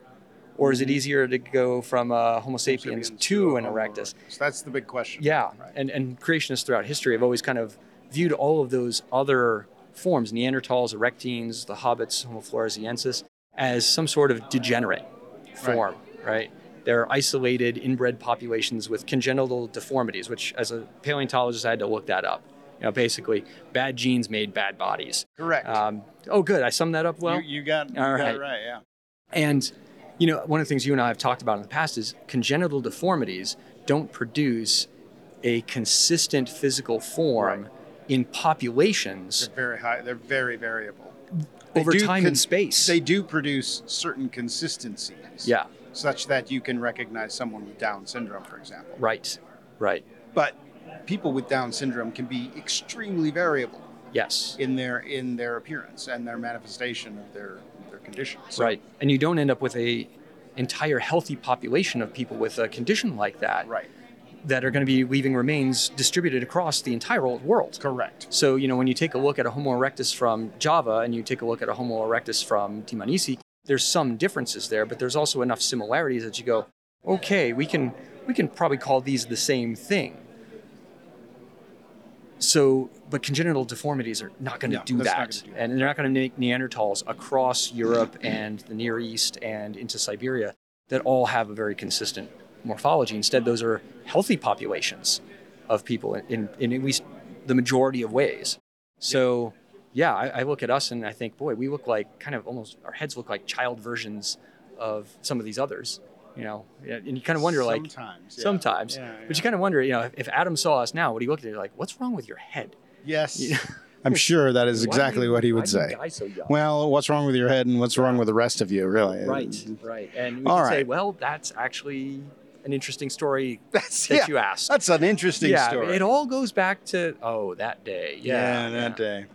Or is it easier to go from a Homo sapiens to an erectus? So that's the big question. Yeah, and, and creationists throughout history have always kind of viewed all of those other forms, Neanderthals, Erectines, the hobbits, Homo floresiensis, as some sort of degenerate form, right? They're isolated, inbred populations with congenital deformities, which, as a paleontologist, I had to look that up. You know, basically, bad genes made bad bodies. Correct. Um, oh, good. I summed that up well. you, you got, you All got right. it right. Yeah. And, you know, one of the things you and I have talked about in the past is congenital deformities don't produce a consistent physical form in populations They're very high. They're very variable. over time con- and space. They do produce certain consistencies. Yeah. Such that you can recognize someone with Down syndrome, for example. Right. Right. But people with Down syndrome can be extremely variable Yes. in their in their appearance and their manifestation of their condition. So- right. And you don't end up with a entire healthy population of people with a condition like that. Right. That are going to be leaving remains distributed across the entire old world. Correct. So, you know, when you take a look at a Homo erectus from Java and you take a look at a Homo erectus from Dmanisi, there's some differences there, but there's also enough similarities that you go, okay, we can we can probably call these the same thing. So, but congenital deformities are not going to No, do that's that, do and they're not going to make Neanderthals across Europe and the Near East and into Siberia that all have a very consistent morphology. Instead, those are healthy populations of people in, in, in at least the majority of ways. So, yeah, I, I look at us and I think, boy, we look like kind of almost our heads look like child versions of some of these others. You know, and you kind of wonder, like, Sometimes, yeah. sometimes, Yeah, but you kind of wonder, you know, if, if Adam saw us now, would he look at it like, what's wrong with your head? Yes. You know? [LAUGHS] I'm sure that is exactly you- what he would say. so? Well, what's wrong with your head and what's wrong with the rest of you, really? Right, right. And we All can say, well, that's actually an interesting story [LAUGHS] That's that yeah, you asked. That's an interesting yeah, story. it all goes back to oh that day. Yeah, that day.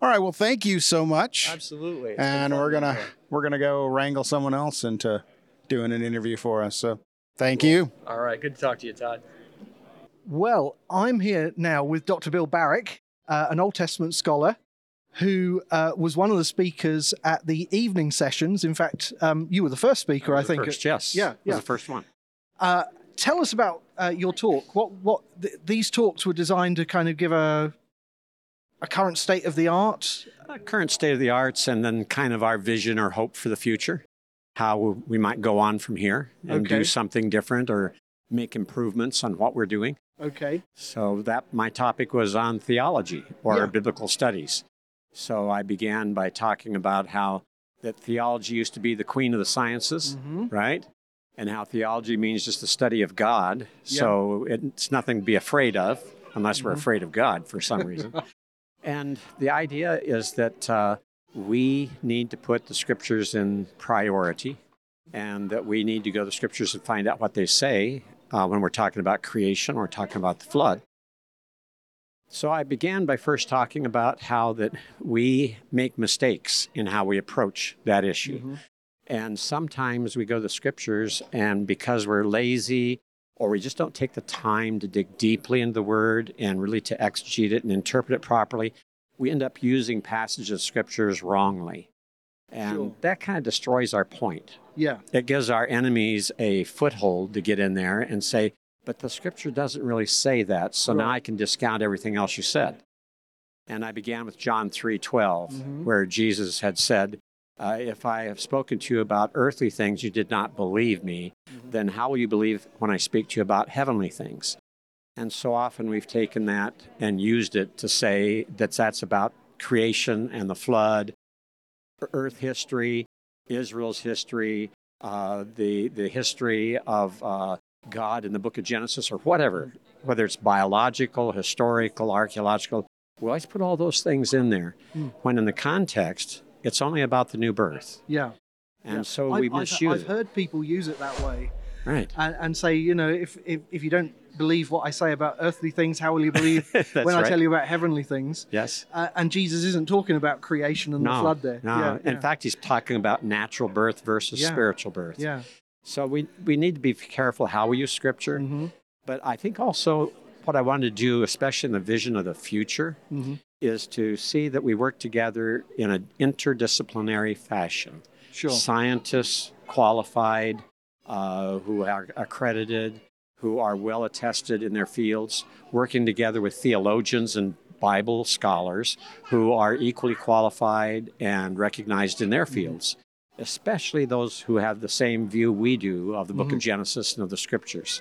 All right. Well, thank you so much. Absolutely. It's And we're gonna we're gonna go wrangle someone else into doing an interview for us. So, thank you. All right, good to talk to you, Todd. Well, I'm here now with Dr. Bill Barrick, uh, an Old Testament scholar who uh, was one of the speakers at the evening sessions. In fact, um, you were the first speaker, I, was the think. first, yes. Yeah, Was yeah. the first one. Uh, tell us about uh, your talk. What what th- these talks were designed to kind of give a a current state of the art. Uh, current state of the arts, and then kind of our vision or hope for the future, how we might go on from here and Okay. do something different or make improvements on what we're doing. Okay. So that my topic was on theology or Yeah. biblical studies. So I began by talking about how that theology used to be the queen of the sciences, Mhm. right? And how theology means just the study of God. Yeah. So it's nothing to be afraid of, unless we're Mhm. afraid of God for some reason. [LAUGHS] and the idea is that uh, we need to put the scriptures in priority, and that we need to go to the scriptures and find out what they say uh, when we're talking about creation, we're talking about the flood. So I began by first talking about how that we make mistakes in how we approach that issue. And sometimes we go to the scriptures, and because we're lazy or we just don't take the time to dig deeply into the word and really to exegete it and interpret it properly, we end up using passages of scriptures wrongly. And Sure. that kind of destroys our point. Yeah. It gives our enemies a foothold to get in there and say, but the scripture doesn't really say that, so now I can discount everything else you said. And I began with John 3:12, Mhm. where Jesus had said, uh, "If I have spoken to you about earthly things, you did not believe me. Then how will you believe when I speak to you about heavenly things?" And so often we've taken that and used it to say that that's about creation and the flood, Earth history, Israel's history, uh, the the history of uh, God in the Book of Genesis, or whatever, whether it's biological, historical, archaeological. We always put all those things in there, Hmm. when in the context, it's only about the new birth. Yeah. And Yeah. so I've- we I've- misuse I've heard people use it that way. Right. And, and say, you know, if, if, if you don't believe what I say about earthly things, how will you believe [LAUGHS] when I tell you about heavenly things? Yes. Uh, and Jesus isn't talking about creation and the flood there. no. Yeah, In yeah. fact, he's talking about natural birth versus Yeah. spiritual birth. Yeah. So we, we need to be careful how we use scripture. Mm-hmm. But I think also what I want to do, especially in the vision of the future, Mhm. is to see that we work together in an interdisciplinary fashion. Sure. Scientists, qualified, uh, who are accredited, who are well attested in their fields, working together with theologians and Bible scholars who are equally qualified and recognized in their fields, especially those who have the same view we do of the book of Mhm. Genesis and of the scriptures.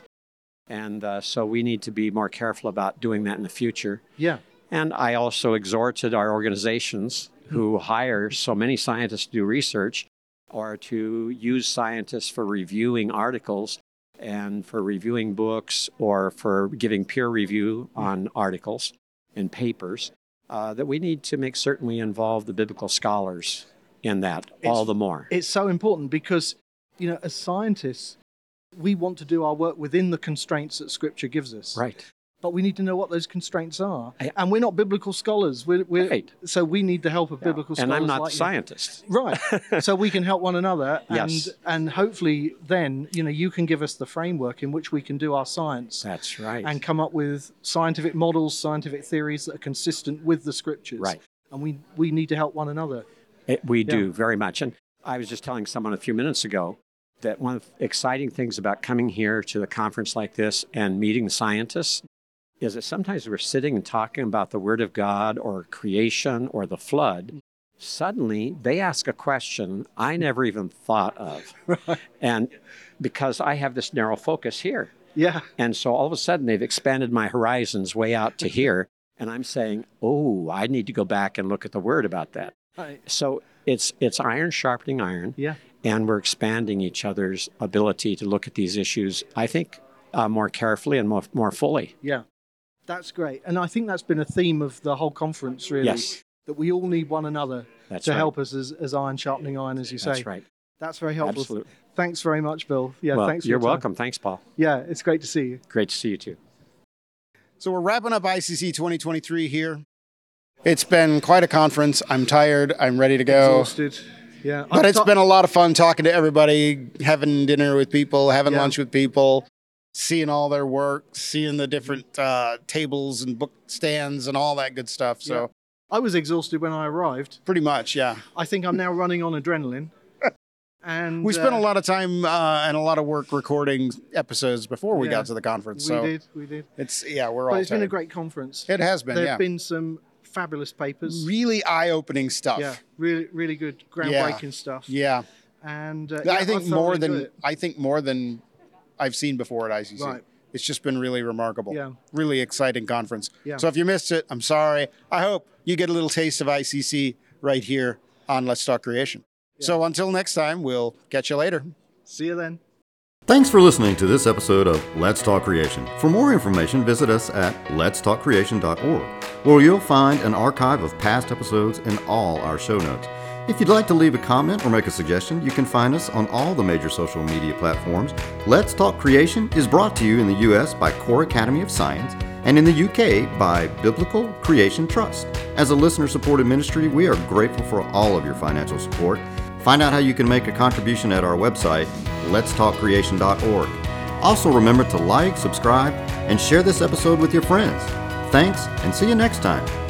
And uh, so we need to be more careful about doing that in the future. Yeah. And I also exhorted our organizations who hire so many scientists to do research or to use scientists for reviewing articles and for reviewing books or for giving peer review on articles and papers, uh, that we need to make certain we involve the biblical scholars in that all the more. It's so important because, you know, as scientists, we want to do our work within the constraints that Scripture gives us. Right. But we need to know what those constraints are. and we're not biblical scholars. We're, we're, Right. So we need the help of biblical scholars. And I'm not like scientist. Right. so we can help one another. [LAUGHS] And, Yes. and hopefully then, you know, you can give us the framework in which we can do our science. That's right. And come up with scientific models, scientific theories that are consistent with the scriptures. Right. And we, we need to help one another. It, we Yeah. do very much. And I was just telling someone a few minutes ago that one of the exciting things about coming here to the conference like this and meeting scientists is that sometimes we're sitting and talking about the Word of God or creation or the flood. Suddenly they ask a question I never even thought of. [LAUGHS] And because I have this narrow focus here. Yeah. And so all of a sudden they've expanded my horizons way out to here. And I'm saying, oh, I need to go back and look at the Word about that. Right. So it's it's iron sharpening iron. Yeah. And we're expanding each other's ability to look at these issues, I think, uh, more carefully and more, more fully. Yeah. That's great. And I think that's been a theme of the whole conference, really. Yes. That we all need one another That's to right. help us as, as iron sharpening iron, as you say. That's right. That's very helpful. Absolutely. Thanks very much, Bill. Yeah, well, thanks for you're your welcome. Thanks, Paul. Yeah, it's great to see you. Great to see you too. So we're wrapping up ICC 2023 here. It's been quite a conference. I'm tired. I'm ready to go. Exhausted. Yeah. But I've it's been a lot of fun talking to everybody, having dinner with people, having Yeah. lunch with people, seeing all their work, seeing the different uh, tables and book stands and all that good stuff. So Yeah. I was exhausted when I arrived. pretty much, yeah. I think I'm now running on adrenaline. [LAUGHS] And We spent uh, a lot of time uh, and a lot of work recording episodes before we Yeah. got to the conference. So We did, we did. it's yeah, we're But all. it's been a great conference. It has been, There yeah. been some fabulous papers. really eye-opening stuff. Yeah, really, really good, groundbreaking stuff. Yeah. And uh, I think thoroughly more than. I think more than I've seen before at ICC. Right. It's just been really remarkable. Yeah. Really exciting conference. Yeah. So if you missed it, I'm sorry. I hope you get a little taste of ICC right here on Let's Talk Creation. So until next time, we'll catch you later. See you then. Thanks for listening to this episode of Let's Talk Creation. For more information, visit us at letstalkcreation.org, where you'll find an archive of past episodes and all our show notes. If you'd like to leave a comment or make a suggestion, you can find us on all the major social media platforms. Let's Talk Creation is brought to you in the U.S. by Core Academy of Science and in the U.K. by Biblical Creation Trust. As a listener supported ministry, we are grateful for all of your financial support. Find out how you can make a contribution at our website, letstalkcreation.org. Also, remember to like, subscribe, and share this episode with your friends. Thanks, and see you next time.